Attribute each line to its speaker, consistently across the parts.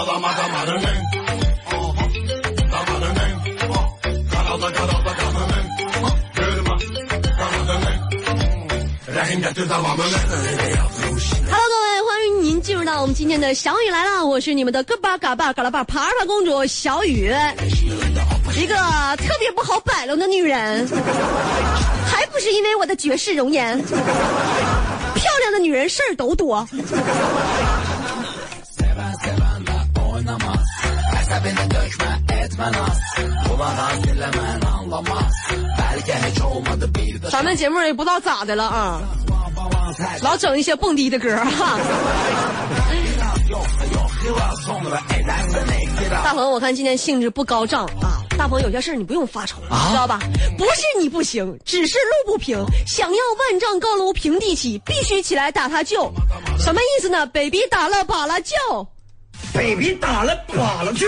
Speaker 1: Hello，各位，欢迎您进入到我们今天的小雨来了，我是你们的嘎巴嘎巴嘎拉巴爬爬公主小雨，一个特别不好摆弄的女人，还不是因为我的绝世容颜，漂亮的女人事儿都多。咱们节目也不知道咋的了啊，老整一些蹦迪的歌哈。大鹏，我看今天兴致不高涨啊。大鹏，有些事儿你不用发愁，知道吧？不是你不行，只是路不平。想要万丈高楼平地起，必须起来打他舅。什么意思呢？baby 打了把了舅
Speaker 2: ，baby 打了把了舅。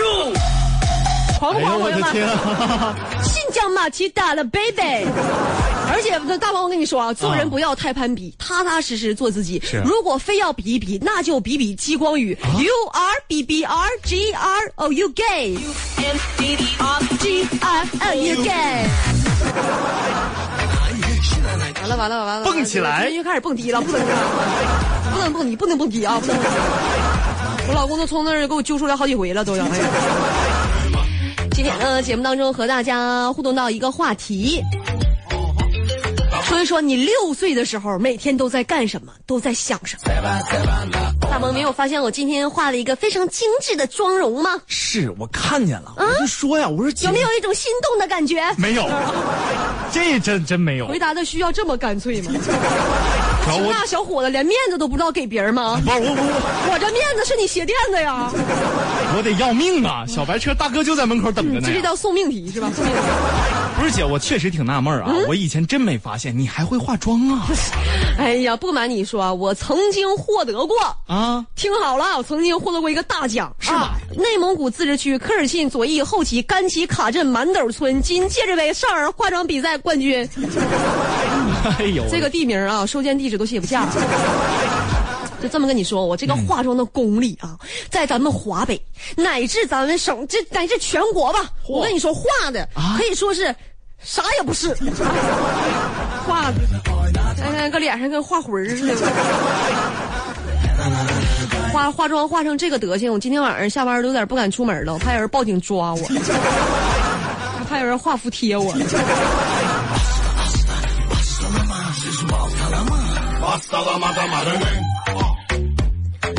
Speaker 1: 狂不狂，朋友们？新疆马奇打了 baby，而且大王，我跟你说啊，做人不要太攀比，踏踏实实做自己。如果非要比一比，那就比比激光雨。You are B B R G R O U gay。G R O U gay。完了完了完了！
Speaker 3: 蹦起来！
Speaker 1: 又开始蹦迪了，不能不能蹦迪，不能蹦迪啊！不能。我老公都从那儿给我揪出来好几回了，都要。今天呢，节目当中和大家互动到一个话题，说一说你六岁的时候每天都在干什么，都在想什么。大萌没有发现我今天画了一个非常精致的妆容吗？
Speaker 3: 是我看见了，我就说呀，我说
Speaker 1: 有没有一种心动的感觉？
Speaker 3: 没有，这真真没有。
Speaker 1: 回答的需要这么干脆吗？这大小伙子连面子都不知道给别人吗？
Speaker 3: 不是我我
Speaker 1: 我这面子是你鞋垫子呀！
Speaker 3: 我得要命啊！小白车大哥就在门口等着呢。
Speaker 1: 这是叫送命题是吧？送命题。
Speaker 3: 不是姐，我确实挺纳闷啊，我以前真没发现你还会化妆啊！
Speaker 1: 哎呀，不瞒你说，我曾经获得过啊！听好了，我曾经获得过一个大奖，
Speaker 3: 是吧？
Speaker 1: 内蒙古自治区科尔沁左翼后旗甘旗卡镇满斗村金戒指杯少儿化妆比赛冠军。
Speaker 3: 哎呦，
Speaker 1: 这个地名啊，收件地址都写不下。就这么跟你说，我这个化妆的功力啊，在咱们华北乃至咱们省，这乃至全国吧，我跟你说，画的可以说是啥也不是，画的，看看搁脸上跟画魂似的。化化妆化成这个德行，我今天晚上下班都有点不敢出门了，我怕有人报警抓我，怕有人画符贴我。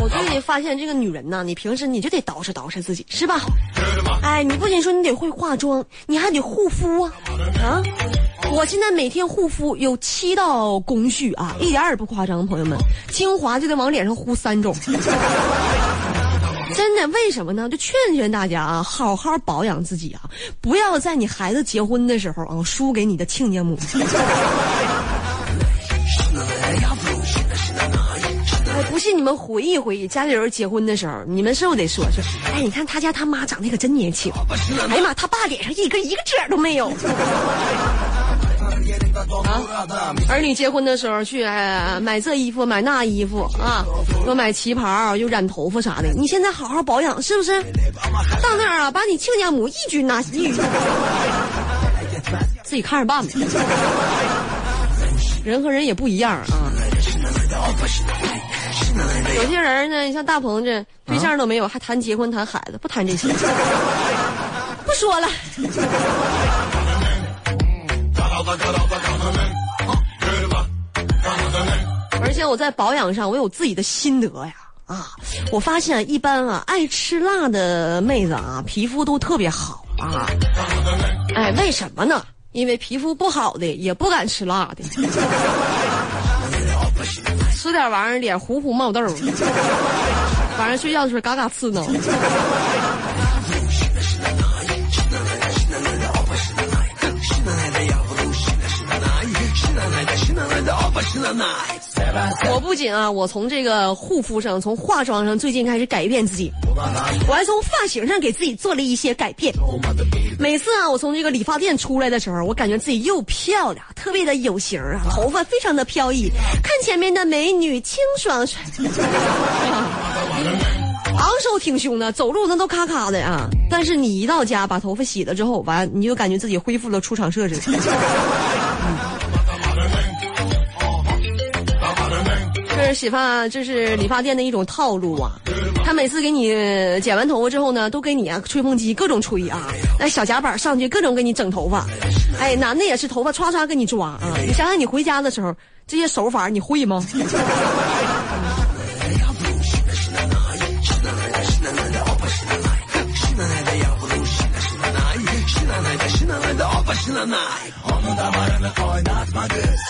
Speaker 1: 我最近发现这个女人呢，你平时你就得捯饬捯饬自己，是吧？哎，你不仅说你得会化妆，你还得护肤啊！啊，我现在每天护肤有七道工序啊，一点也不夸张，朋友们，精华就得往脸上呼三种。真的，为什么呢？就劝劝大家啊，好好保养自己啊，不要在你孩子结婚的时候啊，输给你的亲家母。是你们回忆回忆，家里人结婚的时候，你们是不是得说说？哎，你看他家他妈长得可真年轻。哎呀妈，他爸脸上一个一个褶都没有。啊，儿女结婚的时候去买这衣服买那衣服啊，又买旗袍又染头发啥的。你现在好好保养，是不是？到那儿啊，把你亲家母一举拿一举，自己看着办吧。人和人也不一样啊。有些人呢，像大鹏这对象都没有，还谈结婚谈孩子，不谈这些。不说了。而且我在保养上，我有自己的心得呀。啊，我发现一般啊，爱吃辣的妹子啊，皮肤都特别好啊。哎，为什么呢？因为皮肤不好的也不敢吃辣的。吃点玩意儿，脸糊糊冒痘儿，晚上睡觉的时候嘎嘎刺挠。我不仅啊，我从这个护肤上，从化妆上，最近开始改变自己。我还从发型上给自己做了一些改变。每次啊，我从这个理发店出来的时候，我感觉自己又漂亮，特别的有型啊，头发非常的飘逸，看前面的美女清爽，昂首挺胸的，走路那都咔咔的啊。但是你一到家把头发洗了之后，完你就感觉自己恢复了出厂设置。这 是洗发，这是理发店的一种套路啊。他每次给你剪完头发之后呢，都给你啊吹风机各种吹啊，那小夹板上去各种给你整头发。哎，男的也是头发唰唰给你抓啊。你想想你回家的时候这些手法你会吗？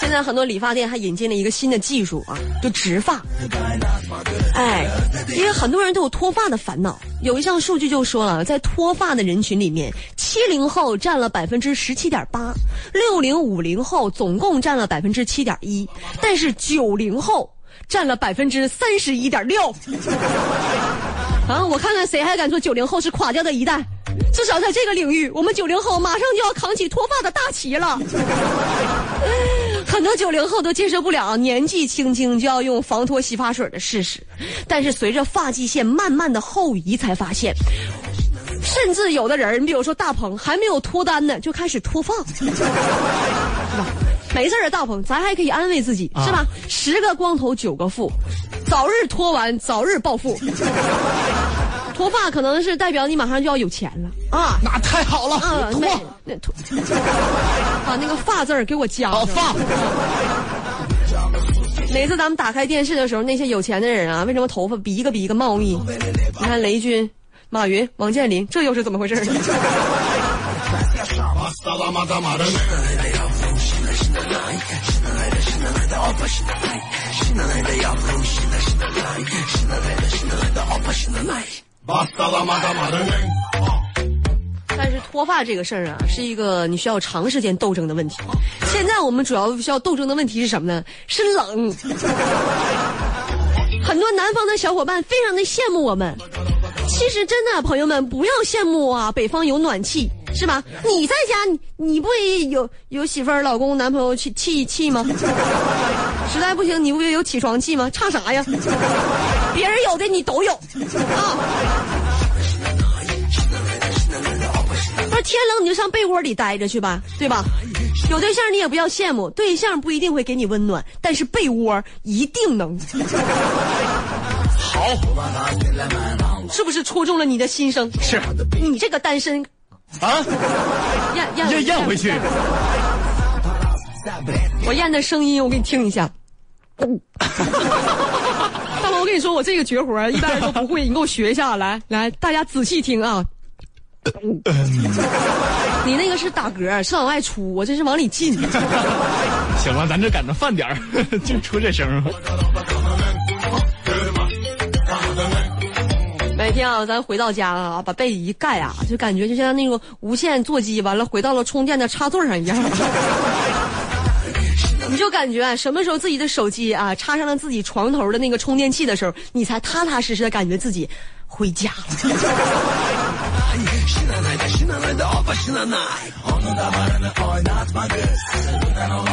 Speaker 1: 现在很多理发店还引进了一个新的技术啊，就植发。哎，因为很多人都有脱发的烦恼。有一项数据就说了，在脱发的人群里面，七零后占了百分之十七点八，六零五零后总共占了百分之七点一，但是九零后占了百分之三十一点六。啊，我看看谁还敢说九零后是垮掉的一代？至少在这个领域，我们九零后马上就要扛起脱发的大旗了。很多九零后都接受不了年纪轻轻就要用防脱洗发水的事实，但是随着发际线慢慢的后移，才发现，甚至有的人，你比如说大鹏，还没有脱单呢，就开始脱发，是吧？没事儿，大鹏，咱还可以安慰自己，是吧？十个光头九个富，早日脱完，早日暴富。脱发可能是代表你马上就要有钱了啊！
Speaker 3: 那太好了，
Speaker 1: 啊，
Speaker 3: 脱
Speaker 1: 那那脱，把那个发字儿给我加
Speaker 3: 发，
Speaker 1: 每次咱们打开电视的时候，那些有钱的人啊，为什么头发比一个比一个茂密？你看雷军、马云、王健林，这又是怎么回事呢？但是脱发这个事儿啊，是一个你需要长时间斗争的问题。现在我们主要需要斗争的问题是什么呢？是冷。很多南方的小伙伴非常的羡慕我们，其实真的朋友们不要羡慕啊，北方有暖气是吧？你在家你你不也有有媳妇儿、老公、男朋友气气气吗？实在不行你不也有起床气吗？差啥呀？别人有的你都有啊。不是天冷你就上被窝里待着去吧，对吧？有对象你也不要羡慕，对象不一定会给你温暖，但是被窝一定能。
Speaker 3: 好，
Speaker 1: 是不是戳中了你的心声？
Speaker 3: 是
Speaker 1: 你这个单身，
Speaker 3: 啊，
Speaker 1: 咽咽
Speaker 3: 咽咽回去。
Speaker 1: 我咽的声音我给你听一下。我跟你说，我这个绝活一般人都不会，你给我学一下，来来，大家仔细听啊。你那个是打嗝，是往外出，我这是往里进。
Speaker 3: 行了，咱这赶着饭点儿 就出这声儿。
Speaker 1: 每天啊，咱回到家啊，把被子一盖啊，就感觉就像那个无线座机完了回到了充电的插座上一样。你就感觉啊，什么时候自己的手机啊插上了自己床头的那个充电器的时候，你才踏踏实实的感觉自己回家了。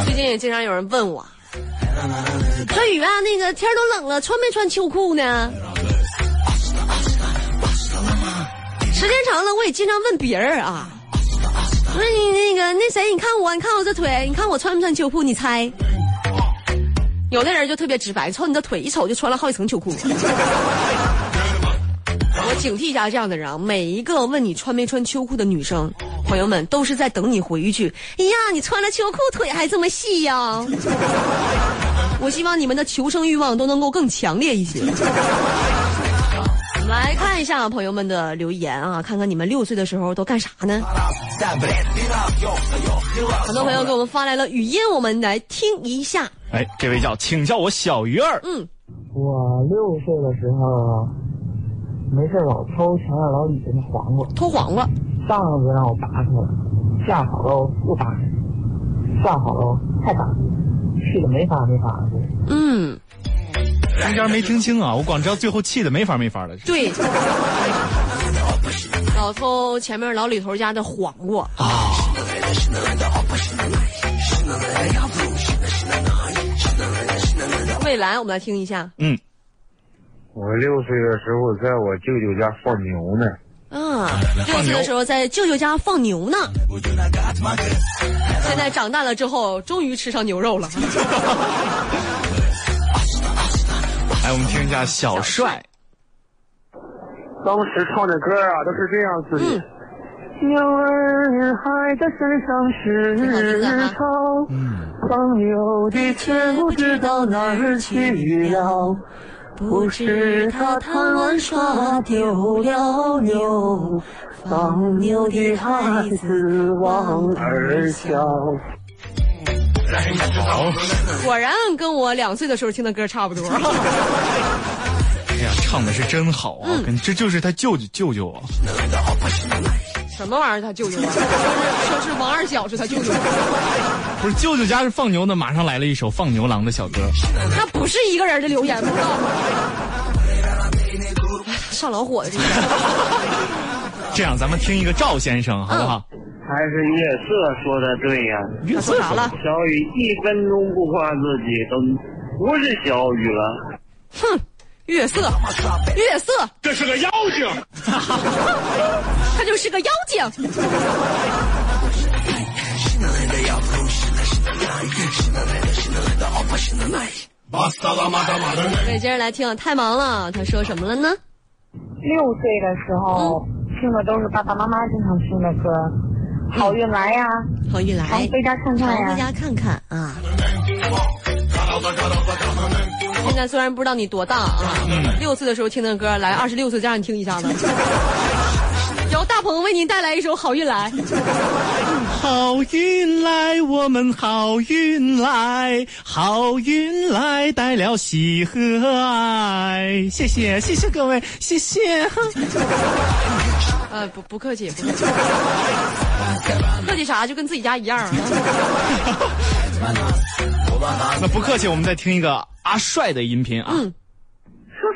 Speaker 1: 最近也经常有人问我，说雨啊，那个天都冷了，穿没穿秋裤呢？时间长了，我也经常问别人啊，我说你那个那谁，你看我，你看我这腿，你看我穿没穿秋裤？你猜？有的人就特别直白，瞅你的腿，一瞅就穿了好几层秋裤。我警惕一下这样的人啊！每一个问你穿没穿秋裤的女生朋友们，都是在等你回一句：“哎呀，你穿了秋裤，腿还这么细呀！”我希望你们的求生欲望都能够更强烈一些。来看一下朋友们的留言啊，看看你们六岁的时候都干啥呢？很多朋友给我们发来了语音，我们来听一下。
Speaker 3: 哎，这位叫，请叫我小鱼儿。
Speaker 1: 嗯，
Speaker 4: 我六岁的时候，没事老偷墙上老李家的黄瓜，
Speaker 1: 偷黄瓜，
Speaker 4: 上子让我拔出来，下好喽不拔，下好喽太拔，气的没法没法的。
Speaker 1: 嗯，
Speaker 3: 中间没听清啊，我光知道最后气的没法没法的。
Speaker 1: 对，老偷前面老李头家的黄瓜啊。蔚蓝，我们来听一下。
Speaker 3: 嗯，
Speaker 5: 我六岁的时候在我舅舅家放牛呢。
Speaker 1: 啊，六岁的时候在舅舅家放牛呢。现在长大了之后，终于吃上牛肉了。
Speaker 3: 来，我们听一下小帅。
Speaker 4: 当时唱的歌啊，都是这样子的。鸟儿还在山上吃草，放牛的却不知道哪儿去了。不知他贪玩耍丢了牛，放牛的孩子望儿瞧。
Speaker 1: 果然跟我两岁的时候听的歌差不多。
Speaker 3: 哎呀，唱的是真好啊！跟这就是他舅舅舅舅啊。
Speaker 1: 什么玩意儿？他舅舅啊？说是王二小是他舅舅。
Speaker 3: 不是舅舅家是放牛的，马上来了一首放牛郎的小歌。
Speaker 1: 那不是一个人的留言，不知道吗？上老火的这个。
Speaker 3: 这样，咱们听一个赵先生，好不好？
Speaker 5: 还是月色说的对呀、
Speaker 3: 月
Speaker 1: 色说啥了？
Speaker 5: 小雨一分钟不夸自己，都不是小雨了。
Speaker 1: 哼，月色，月色，
Speaker 2: 这是个妖精。
Speaker 1: 他就是个妖精。对，接着来听，太忙了。他说什么了呢？
Speaker 6: 六岁的时候、听的都是爸爸妈妈经常听的歌，好运来呀，
Speaker 1: 好运来，
Speaker 6: 常回家看看
Speaker 1: 常回。家看看啊。现在虽然不知道你多大啊，六岁的时候听的歌，来二十六岁再让你听一下子。由大鹏为您带来一首《好运来》。
Speaker 3: 好运来，我们好运来，好运来，带了喜和爱。谢谢，谢谢各位，谢谢。
Speaker 1: 呃，不不客气，不客气，客气啥？就跟自己家一样啊。
Speaker 3: 那不客气，我们再听一个阿帅的音频啊。
Speaker 1: 嗯，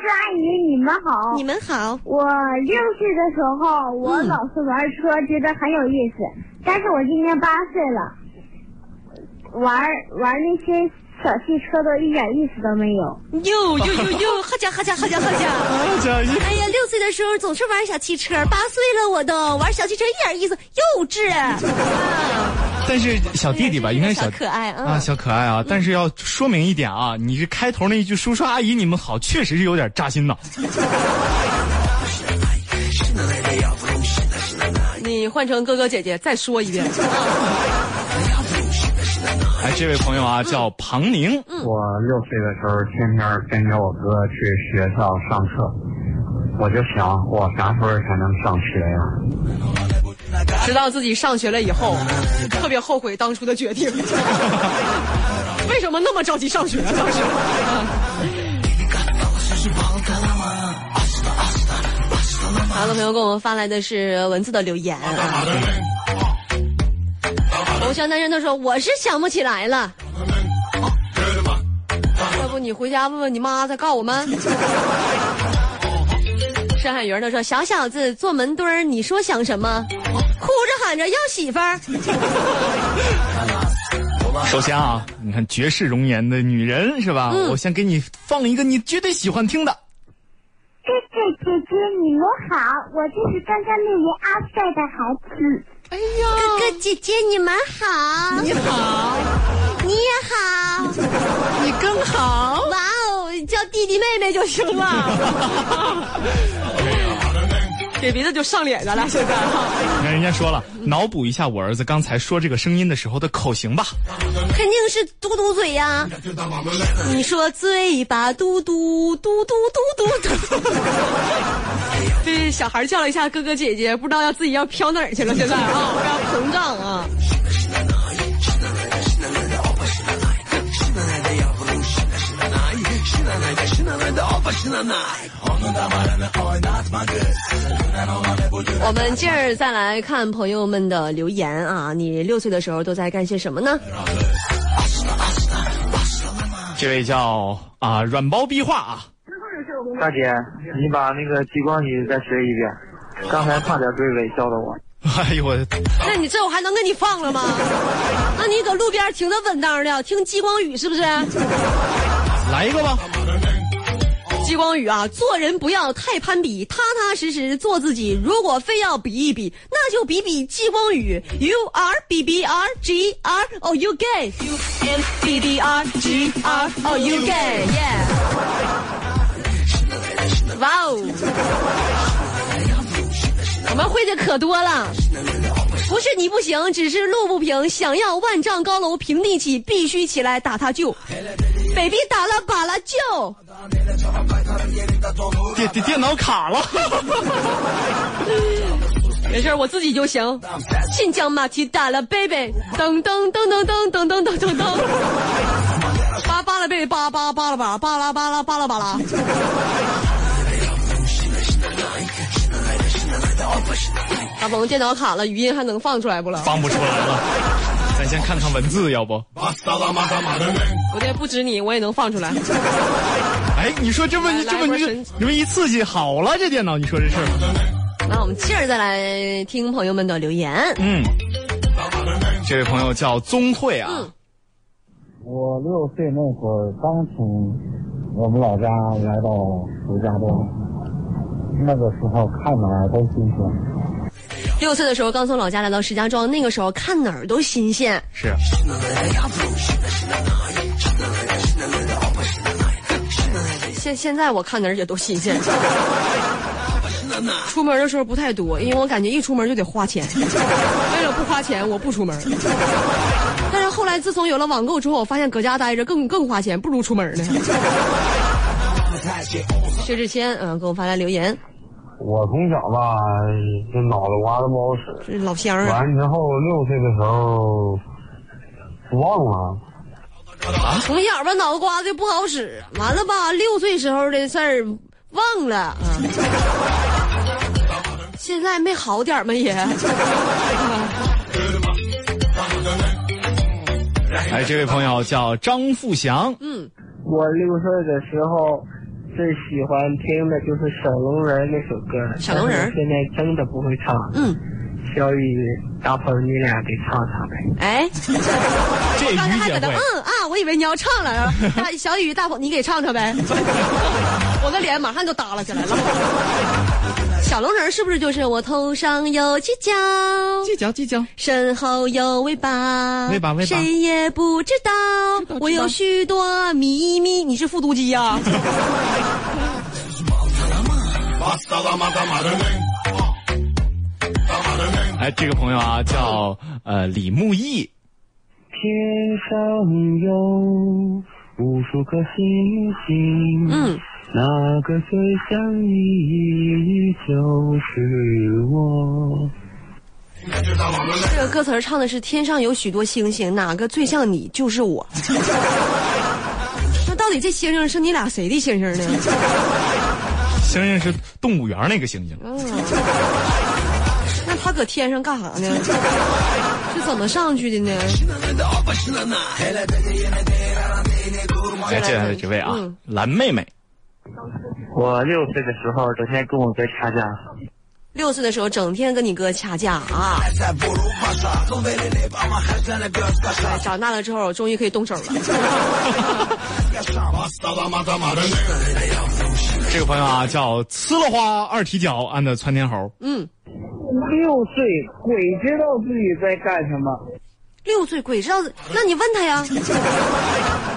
Speaker 6: 叔叔阿姨，你们好。
Speaker 1: 你们好。
Speaker 6: 我六岁的时候，我老是玩车，觉得很有意思。但是我今年八岁了，玩玩那些小汽车都一点意思都没有。
Speaker 1: 哟哟哟哟，好家好家好家好家！哎呀，六岁的时候总是玩小汽车，八岁了我都玩小汽车一点意思，幼稚。
Speaker 3: 但是小弟弟吧，应该是小
Speaker 1: 小可爱啊
Speaker 3: 啊，小可爱啊。但是要说明一点啊，你这开头那一句“叔叔阿姨你们好”，确实是有点扎心呐。
Speaker 1: 你换成哥哥姐姐再说一遍。
Speaker 3: 哎，这位朋友啊，叫庞宁，
Speaker 5: 我六岁的时候，天天跟着我哥去学校上课，我就想，我啥时候才能上学呀？
Speaker 1: 直到自己上学了以后，特别后悔当初的决定。为什么那么着急上学呢？当时。好的朋友给我们发来的是文字的留言啊。偶像单身他说我是想不起来了，要不你回家问问你妈再告我们。山海云他说小小子坐门墩儿，你说想什么？哭着喊着要媳妇儿。
Speaker 3: 首先啊，你看绝世容颜的女人是吧？我先给你放一个你绝对喜欢听的。
Speaker 6: 哥哥姐姐，你们好，我就是刚刚那位阿帅的孩子。
Speaker 1: 哎呀，
Speaker 6: 哥哥姐姐，你们好，
Speaker 1: 你好，
Speaker 6: 你也好。
Speaker 1: 你更好。
Speaker 6: 哇哦，叫弟弟妹妹就行了。
Speaker 1: 给鼻子就上脸，的了现在哈。
Speaker 3: 你 看人家说了，脑补一下我儿子刚才说这个声音的时候的口型吧。
Speaker 6: 肯定是嘟嘟嘴呀、
Speaker 1: 你说嘴巴嘟嘟嘟嘟嘟嘟嘟。这小孩叫了一下哥哥姐姐，不知道要自己要飘哪儿去了。现在啊，膨胀啊。我们接着再来看朋友们的留言啊，你六岁的时候都在干些什么呢？
Speaker 3: 这位叫啊软包壁画啊，
Speaker 4: 大姐，你把那个激光语再学一遍，刚才差点追尾，笑的我。
Speaker 3: 哎呦我，
Speaker 1: 那你这我还能给你放了吗？那你搁路边停的稳当的，听激光雨是不是？
Speaker 3: 来一个吧。
Speaker 1: 激光雨啊，做人不要太攀比，踏踏实实做自己。如果非要比一比，那就比比激光雨。U R B B R G R O U gay U M B B R G R O U gay yeah。哇哦，我们会的可多了。不是你不行，只是路不平。想要万丈高楼平地起，必须起来打他救。Baby 打了把了就。
Speaker 3: 电电电脑卡了。
Speaker 1: 没事，我自己就行。新疆马蹄打了 baby，噔噔噔噔噔噔噔噔噔噔。巴巴了 baby，巴巴巴拉巴拉巴拉巴拉巴拉巴拉。大鹏电脑卡了，语音还能放出来不了？
Speaker 3: 放不出来了，咱先看看文字，要不？
Speaker 1: 我这不止你，我也能放出来。
Speaker 3: 哎，你说这么这么你你们一刺激好了，这电脑，你说这事儿？
Speaker 1: 那我们接着再来听朋友们的留言。
Speaker 3: 嗯，这位朋友叫宗慧啊。
Speaker 1: 嗯。
Speaker 5: 我六岁那会儿刚从我们老家来到石家庄，那个时候看哪儿都新鲜。
Speaker 1: 六岁的时候刚从老家来到石家庄，那个时候看哪儿都新鲜。
Speaker 3: 是。
Speaker 1: 现现在我看哪儿也都新鲜。出门的时候不太多，因为我感觉一出门就得花钱。为了不花钱，我不出门。但是后来自从有了网购之后，我发现搁家待着更更花钱，不如出门呢。薛之谦，嗯，给我发来留言。
Speaker 5: 我从小吧，这脑子瓜子不好使。
Speaker 1: 这老乡啊。
Speaker 5: 完之后六岁的时候忘了。
Speaker 1: 从小吧脑子瓜子不好使，完了吧六岁时候的事儿忘了啊。现在没好点吗也？
Speaker 3: 哎，这位朋友叫张富祥。
Speaker 1: 嗯，
Speaker 4: 我六岁的时候最喜欢听的就是《小龙人》那首歌。
Speaker 1: 小龙人
Speaker 4: 现在真的不会唱。
Speaker 1: 嗯，
Speaker 4: 小雨、大鹏，你俩给唱唱呗。
Speaker 1: 哎，
Speaker 3: 这
Speaker 1: 刚才还搁那
Speaker 3: 于姐会。
Speaker 1: 嗯啊，我以为你要唱了。大小雨、大鹏，你给唱唱呗。我的脸马上就耷拉起来了。小龙人是不是就是我头上有犄角，
Speaker 3: 犄角犄角，
Speaker 1: 身后有尾巴，
Speaker 3: 尾巴尾巴。
Speaker 1: 谁也不知道，我有许多秘密。你是复读机呀、
Speaker 3: 哎，这个朋友啊叫呃李木易。
Speaker 4: 天上有无数颗星星，
Speaker 1: 嗯，
Speaker 4: 那个最像你就是我。
Speaker 1: 这个歌词儿唱的是天上有许多星星，哪个最像你就是我。那到底这星星是你俩谁的星星呢？
Speaker 3: 星星是动物园那个星星。
Speaker 1: 嗯，那他搁天上干啥呢？是怎么上去的呢？
Speaker 3: 来，接下来这位啊，
Speaker 1: 嗯
Speaker 3: 蓝妹妹。
Speaker 4: 我六岁的时候，整天跟我哥掐架。
Speaker 1: 六岁的时候，整天跟你哥掐架啊！哎长大了之后，终于可以动手了。
Speaker 3: 这个朋友啊叫呲了花二踢脚安的窜天猴。
Speaker 1: 嗯，
Speaker 4: 六岁，鬼知道自己在干什么。
Speaker 1: 六岁鬼知道，那你问他呀？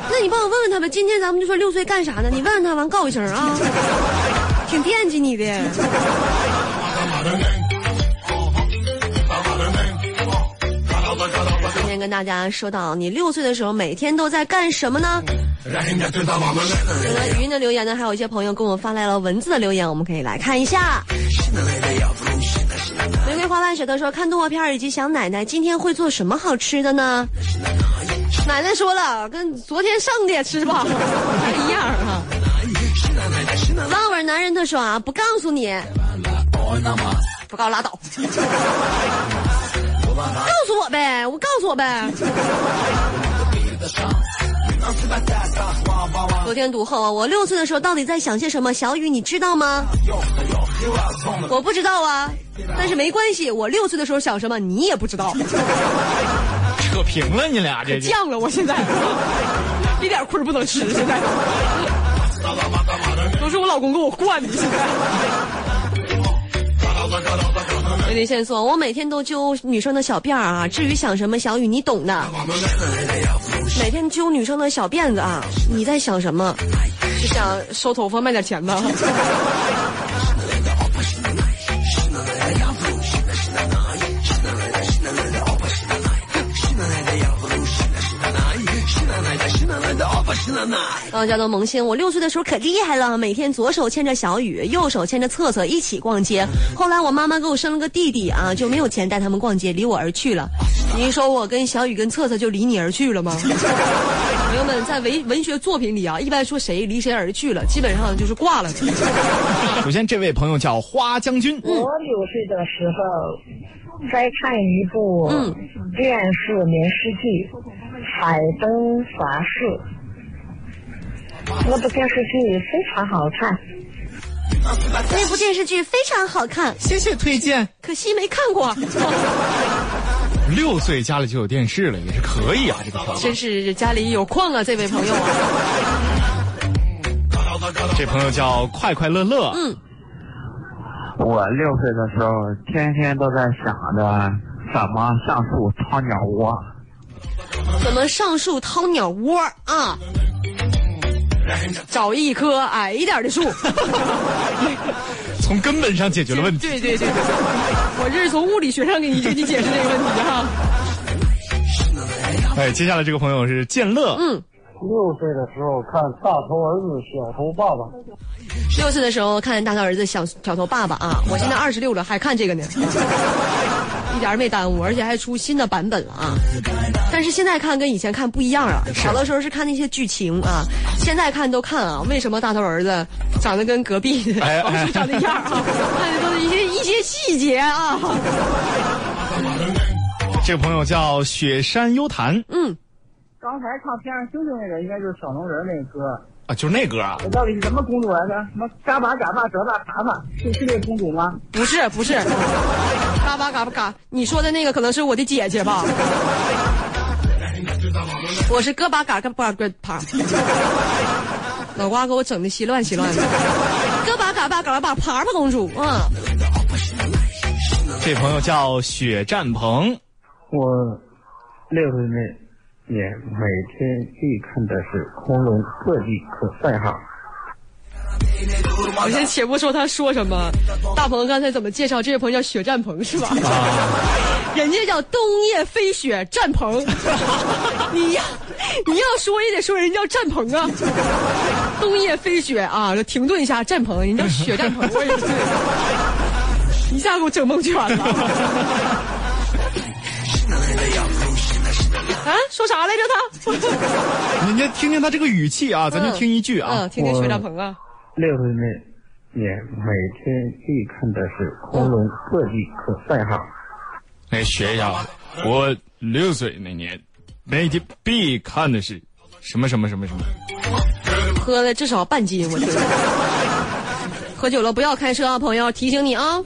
Speaker 1: 那你帮我问问他呗。今天咱们就说六岁干啥呢？你问问他，完告一声啊。挺惦记你的。今天跟大家说到，你六岁的时候每天都在干什么呢？这个语音的留言呢，还有一些朋友给我发来了文字的留言，我们可以来看一下。玫瑰花瓣雪特说，看动画片以及想奶奶今天会做什么好吃的呢？奶奶说了，跟昨天剩的也吃吧，还一样啊。浪味男人他说啊，不告诉你，不告拉倒，告诉我呗，我告诉我呗。昨天读后啊，我六岁的时候到底在想些什么？小雨，你知道吗？我不知道啊，但是没关系，我六岁的时候想什么，你也不知道。
Speaker 3: 扯平了你俩这就。
Speaker 1: 犟了，我现在 一点亏不能吃，现在都 都是我老公给我惯的。现在有点线索，我每天都揪女生的小辫儿啊。至于想什么，小雨你懂的。每天揪女生的小辫子啊，你在想什么？是想收头发卖点钱吗？大家都萌新，我六岁的时候可厉害了，每天左手牵着小雨，右手牵着策策一起逛街。后来我妈妈给我生了个弟弟啊，就没有钱带他们逛街，离我而去了。您说我跟小雨跟策策就离你而去了吗？朋友们，在文文学作品里啊，一般说谁离谁而去了，基本上就是挂了。
Speaker 3: 首先，这位朋友叫花将军。
Speaker 7: 我六岁的时候在看一部
Speaker 1: 嗯
Speaker 7: 电视连续剧《海灯华市》，那部电视剧非常好看。
Speaker 1: 那部电视剧非常好看，
Speaker 3: 谢谢推荐。
Speaker 1: 可惜没看过。
Speaker 3: 六岁家里就有电视了，也是可以啊，这个朋友。
Speaker 1: 真是家里有矿啊，这位朋友啊。
Speaker 3: 这朋友叫快快乐乐。
Speaker 1: 嗯，
Speaker 5: 我六岁的时候，天天都在想着怎么上树掏鸟窝。
Speaker 1: 怎么上树掏鸟窝啊？找一棵矮一点的树。
Speaker 3: 从根本上解决了问题。
Speaker 1: 对对对对，我这是从物理学上给你给你解释这个问题哈。
Speaker 3: 哎，接下来这个朋友是建乐。
Speaker 1: 嗯，
Speaker 5: 六岁的时候看大头儿子小头爸爸，
Speaker 1: 六岁的时候看大头儿子小小头爸爸啊，我现在二十六了还看这个呢，一点儿没耽误，而且还出新的版本了啊。但是现在看跟以前看不一样啊，小的时候是看那些剧情啊，现在看都看啊，为什么大头儿子长得跟隔壁长得一样啊？看的都是一些一些细节啊。
Speaker 3: 这个朋友叫雪山幽潭。
Speaker 1: 嗯，
Speaker 5: 刚才唱《天上星星》那个应该就是小龙人那歌，
Speaker 3: 啊，就是那歌啊。
Speaker 5: 我到底是什么公主来着？什么嘎巴嘎巴折巴卡卡，是是这公主吗？
Speaker 1: 不是不是，嘎巴嘎巴嘎，你说的那个可能是我的姐姐吧？我是哥巴嘎嘎巴嘎啪，脑瓜给我整的稀乱稀乱的，哥巴嘎巴嘎巴爬爬公主嗯！
Speaker 3: 这朋友叫雪战鹏。
Speaker 5: 我六岁那年每天必看的是空龙特技可赛号。
Speaker 1: 我先且不说他说什么，大鹏刚才怎么介绍？这位朋友叫雪战鹏是吧？人家叫冬夜飞雪战鹏，你要你要说也得说人家叫战鹏啊。冬夜飞雪啊，停顿一下，战鹏，人叫雪战鹏，我也是，一下给我整蒙圈了。啊，说啥来着他？
Speaker 3: 人家听听他这个语气啊，咱就听一句啊。
Speaker 1: 嗯，听听雪战鹏啊。
Speaker 5: 六岁那年每天必看的是空龙特技可赛号。
Speaker 3: 来学一下，我六岁那年，每天必看的是什么什么什么什么。
Speaker 1: 喝了至少半斤，我觉得。喝酒了不要开车啊，朋友，提醒你啊。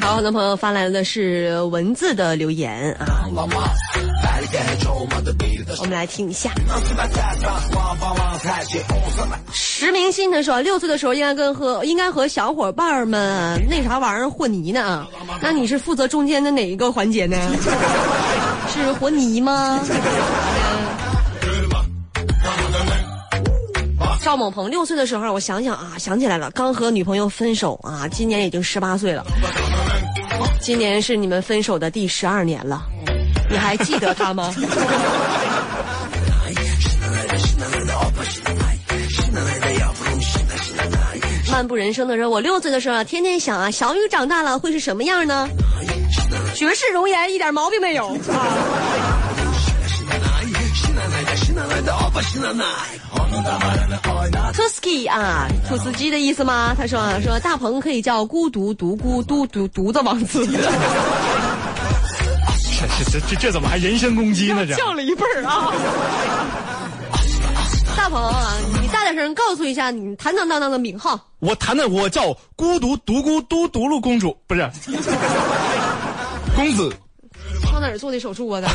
Speaker 1: 好，很多朋友发来的是文字的留言啊，我们来听一下。石明信他说，六岁的时候应该跟和应该和小伙伴们那啥玩意儿和泥呢？那你是负责中间的哪一个环节呢？是和泥吗？赵某鹏六岁的时候，我想想啊，想起来了，刚和女朋友分手啊，今年已经十八岁了，今年是你们分手的第十二年了，你还记得他吗？漫步人生的时候，我六岁的时候啊，天天想啊，小雨长大了会是什么样呢？绝世容颜，一点毛病没有啊。Tusky 啊，土司机的意思吗？他说啊，说大鹏可以叫孤独独孤独独独子王子，
Speaker 3: 这这这这这怎么还人身攻击呢？这
Speaker 1: 叫了一辈儿啊！大鹏啊，你大点声告诉一下你坦坦荡荡的名号。
Speaker 3: 我谈的我叫孤独独孤都独噜公主，不是公子。
Speaker 1: 上哪儿做的手术啊？咱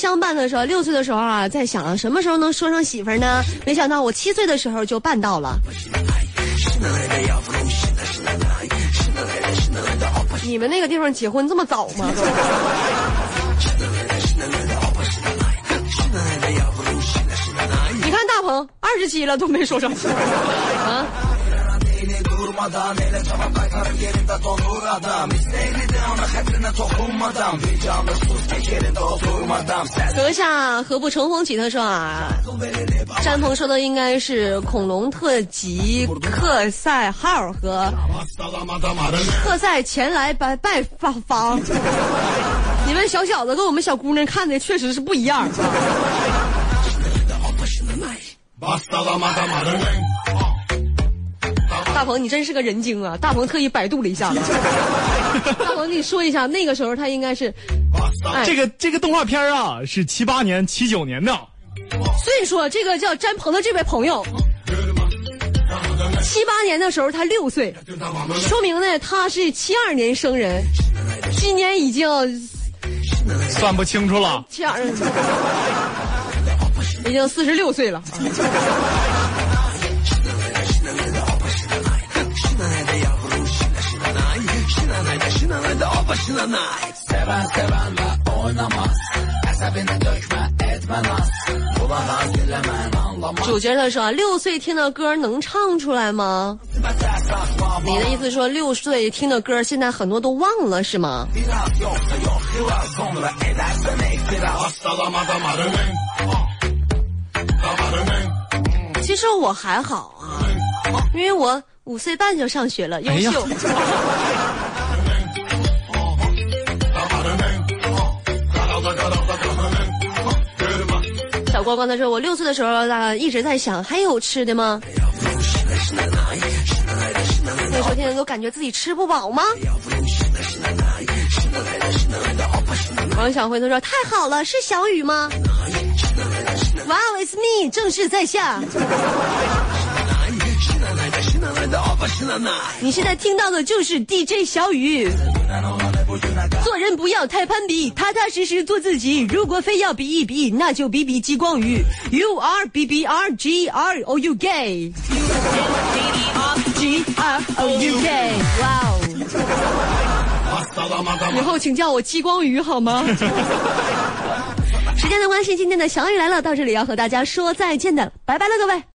Speaker 1: 相伴的时候，六岁的时候啊，在想什么时候能说上媳妇儿呢？没想到我七岁的时候就办到了。你们那个地方结婚这么早吗？你看大鹏二十七了都没说上啊。阁下何不乘风起？他说啊，詹鹏说的应该是恐龙特级克赛号和 克赛前来拜拜访。你们小小子跟我们小姑娘看的确实是不一样。大鹏，你真是个人精啊！大鹏特意百度了一下。大鹏，你说一下，那个时候他应该是，
Speaker 3: 哎、这个这个动画片啊，是七八年、七九年的。
Speaker 1: 所以说，这个叫詹鹏的这位朋友，七八年的时候他六岁，说明呢他是七二年生人，今年已经
Speaker 3: 算不清楚了，
Speaker 1: 七二，已经四十六岁了。主角他说：“六岁听的歌能唱出来吗？”你的意思说六岁听的歌，现在很多都忘了是吗？其实我还好啊，因为我五岁半就上学了，优秀。小光光他说：“我六岁的时候，一直在想还有吃的吗？那时候天天都感觉自己吃不饱吗？”王小辉他说：“太好了，是小雨吗？”哇，It's me，正式在下。你现在听到的就是 DJ 小雨。做人不要太攀比，踏踏实实做自己。如果非要比一比，那就比比激光雨。You are B B R G R O U K。G R O U K。哇哦！以后请叫我激光鱼好吗？时间的关系，今天的小雨来了，到这里要和大家说再见的，拜拜了，各位。